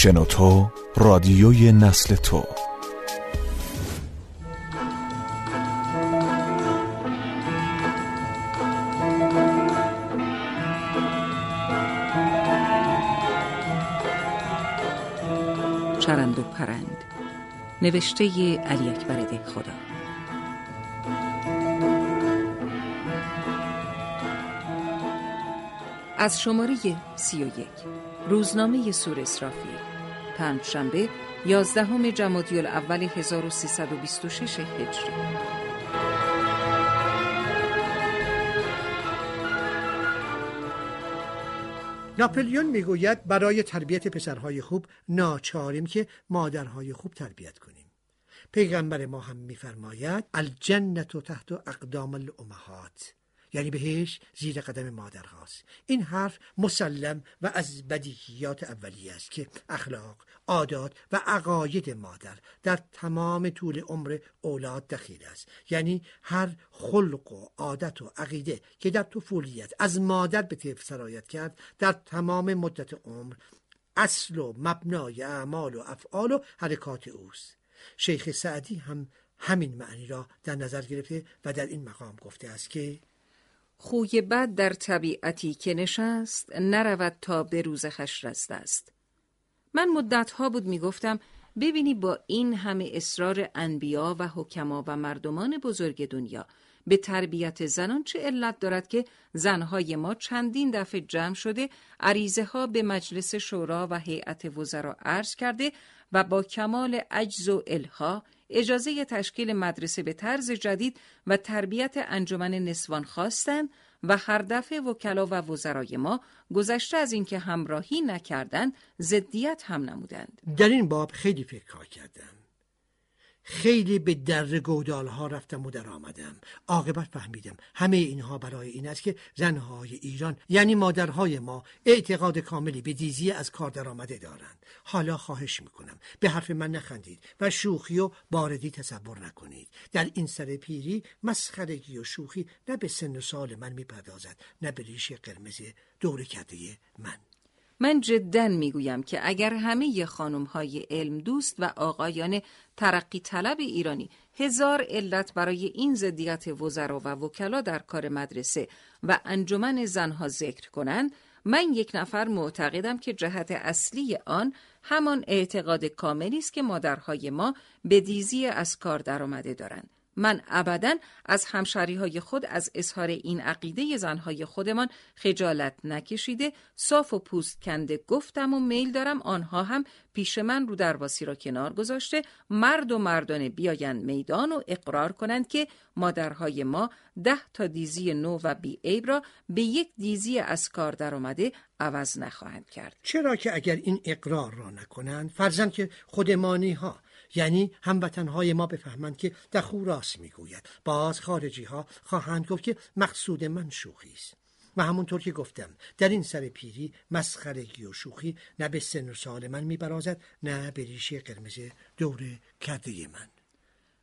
شنوتو رادیوی نسل تو. چرند و پرند. نوشته علی اکبر خدا از شماره سی و یک. روزنامه سور اسرافیل. پنج شنبه یازدهم جمادی الاول 1326 هجری. ناپلیون می‌گوید برای تربیت پسرهای خوب ناچاریم که مادرهای خوب تربیت کنیم. پیغمبر ما هم میفرماید الجنت تحت اقدام الامهات. یعنی بهش زیر قدم مادر هاست این حرف مسلم و از بدیهیات اولیه است که اخلاق عادات و عقاید مادر در تمام طول عمر اولاد دخیل است. یعنی هر خلق و عادت و عقیده که در طفولیت از مادر به طفل سرایت کرد در تمام مدت عمر اصل و مبنای اعمال و افعال و حرکات اوست. شیخ سعدی هم همین معنی را در نظر گرفته و در این مقام گفته است که خوی بد در طبیعتی که نشست نرود تا به روز خش رسته است. من مدتها بود می‌گفتم ببینی با این همه اصرار انبیا و حکما و مردمان بزرگ دنیا به تربیت زنان چه علت دارد که زنهای ما چندین دفعه جمع شده عریضه ها به مجلس شورا و هیئت وزرا عرض کرده و با کمال عجز و الها اجازه تشکیل مدرسه به طرز جدید و تربیت انجمن نسوان خواستند و هر دفعه وکلا و وزرای ما گذشته از اینکه همراهی نکردند ضدیت هم نمودند. در این باب خیلی فکر کردم. خیلی به در گودال ها رفتم و در آمدم. عاقبت فهمیدم. همه اینها برای این است که زنهای ایران یعنی مادرهای ما اعتقاد کاملی به دیزی از کار درآمده دارند. حالا خواهش می‌کنم. به حرف من نخندید و شوخی و باردی تصور نکنید. در این سر پیری مسخرگی و شوخی نه به سن و سال من می‌پردازد نه به ریش قرمز دور کرده من. من جدا می‌گویم که اگر همه خانم های علم دوست و آقایان ترقی طلب ایرانی هزار علت برای این زدیت وزرا و وکلا در کار مدرسه و انجمن زنها ذکر کنند من یک نفر معتقدم که جهت اصلی آن همان اعتقاد کاملی است که مادرهای ما به دیزی از کار درآمده دارند. من ابدا از همشری های خود از اظهار این عقیده زنهای خودمان خجالت نکشیده صاف و پوست کنده گفتم و میل دارم آنها هم پیش من رو درواسی را کنار گذاشته مرد و مردانه بیایند میدان و اقرار کنند که مادرهای ما ده تا دیزی نو و بی عیب را به یک دیزی از کار درآمده عوض نخواهند کرد. چرا که اگر این اقرار را نکنند فرزند که خودمانی ها یعنی هموطنهای ما بفهمند که دخو راست می‌گوید. باز خارجی ها خواهند گفت که مقصود من شوخی است. و همونطور که گفتم در این سر پیری مسخرگی و شوخی نه به سن و سال من میبرازد نه به ریشه قرمز دور کرده من.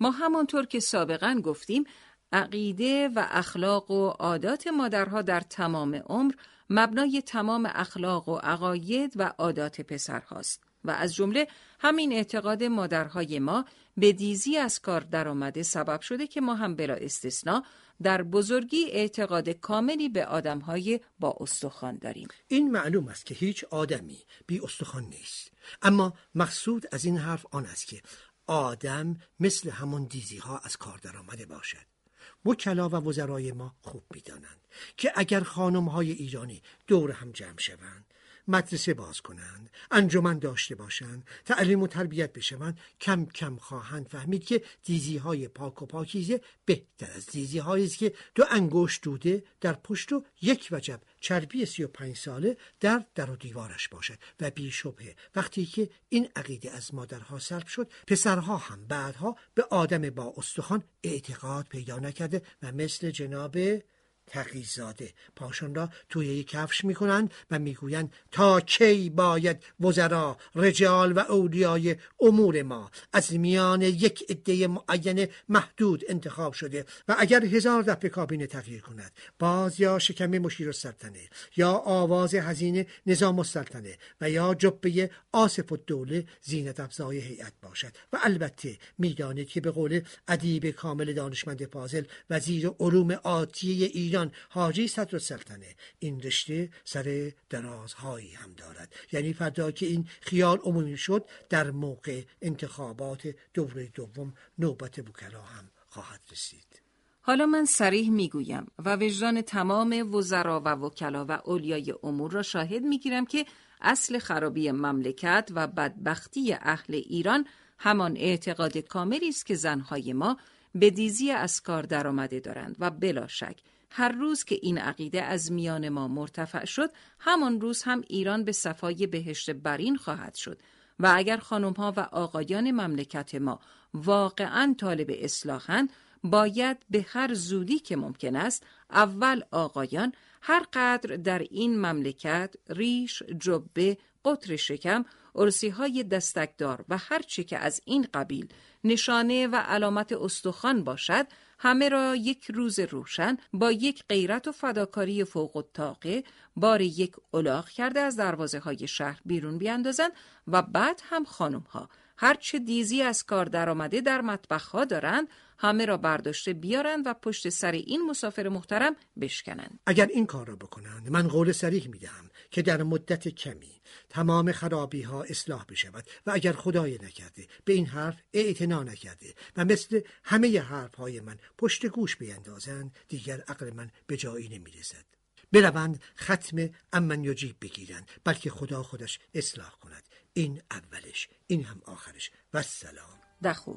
ما همانطور که سابقا گفتیم عقیده و اخلاق و عادات مادرها در تمام عمر مبنای تمام اخلاق و عقاید و عادات پسرهاست. و از جمله همین اعتقاد مادرهای ما به دیزی از کار درآمده سبب شده که ما هم بلا استثنا در بزرگی اعتقاد کاملی به آدمهای با استخوان داریم. این معلوم است که هیچ آدمی بی استخوان نیست. اما مقصود از این حرف آن است که آدم مثل همون دیزی ها از کار درآمده باشد. وکلا و وزرای ما خوب می‌دانند که اگر خانم های ایرانی دور هم جمع شوند مدرسه باز کنند انجمن داشته باشند تعلیم و تربیت بشوند کم کم خواهند فهمید که دیزی های پاک و پاکیزه بهتر از دیزی هایی که دو انگشت دوده در پشت و یک وجب. چربی سی و پنج ساله در در و دیوارش باشد و بی شبه وقتی که این عقیده از مادرها سلب شد پسرها هم بعدها به آدم با استخوان اعتقاد پیدا نکرده و مثل جناب تقیزاده پاشان را توی یک کفش می‌کنند و می‌گویند تا کی باید وزرا رجال و اولیای امور ما از میان یک عده معین محدود انتخاب شده و اگر هزار دفعه کابینه تغییر کند باز یا شکم مشیر السلطنه یا آواز هزینه نظام السلطنه و یا جبه آصف الدوله زینت افزای هیئت باشد. و البته می‌دانید که به قول ادیب کامل دانشمند فاضل وزیر علوم آتی ایران حاجی صدر السلطنه این رشته سر درازهایی هم دارد. یعنی فردا که این خیال عمومی شد در موقع انتخابات دوره دوم نوبت وکلا هم خواهد رسید. حالا من سریح می‌گویم و وجدان تمام وزرا و وکلا و اولیای امور را شاهد می‌گیرم که اصل خرابی مملکت و بدبختی اهل ایران همان اعتقاد کاملی است که زنهای ما به دیزی از کار درآمده دارند و بلا شک هر روز که این عقیده از میان ما مرتفع شد همان روز هم ایران به صفای بهشت برین خواهد شد. و اگر خانم ها و آقایان مملکت ما واقعا طالب اصلاحند باید به هر زودی که ممکن است اول آقایان هر قدر در این مملکت ریش، جبه، قطر شکم، ارسی های دستکدار و هر چه که از این قبیل نشانه و علامت استخوان باشد همه را یک روز روشن با یک غیرت و فداکاری فوق الطاقه بار یک الاغ کرده از دروازه های شهر بیرون بیاندازند و بعد هم خانم ها هرچه دیزی از کار درآمده در مطبخ ها دارند همه را برداشته بیارند و پشت سر این مسافر محترم بشکنند. اگر این کار را بکنند من قول سریح می‌دهم. که در مدت کمی تمام خرابی ها اصلاح بشود و اگر خدای نکرده به این حرف اعتنا نکرده و مثل همه حرف های من پشت گوش بیندازند دیگر عقل من به جایی نمی‌رسد. بروند ختم امن یجیب بگیرند بلکه خدا خودش اصلاح کند. این اولش این هم آخرش. و سلام. دخو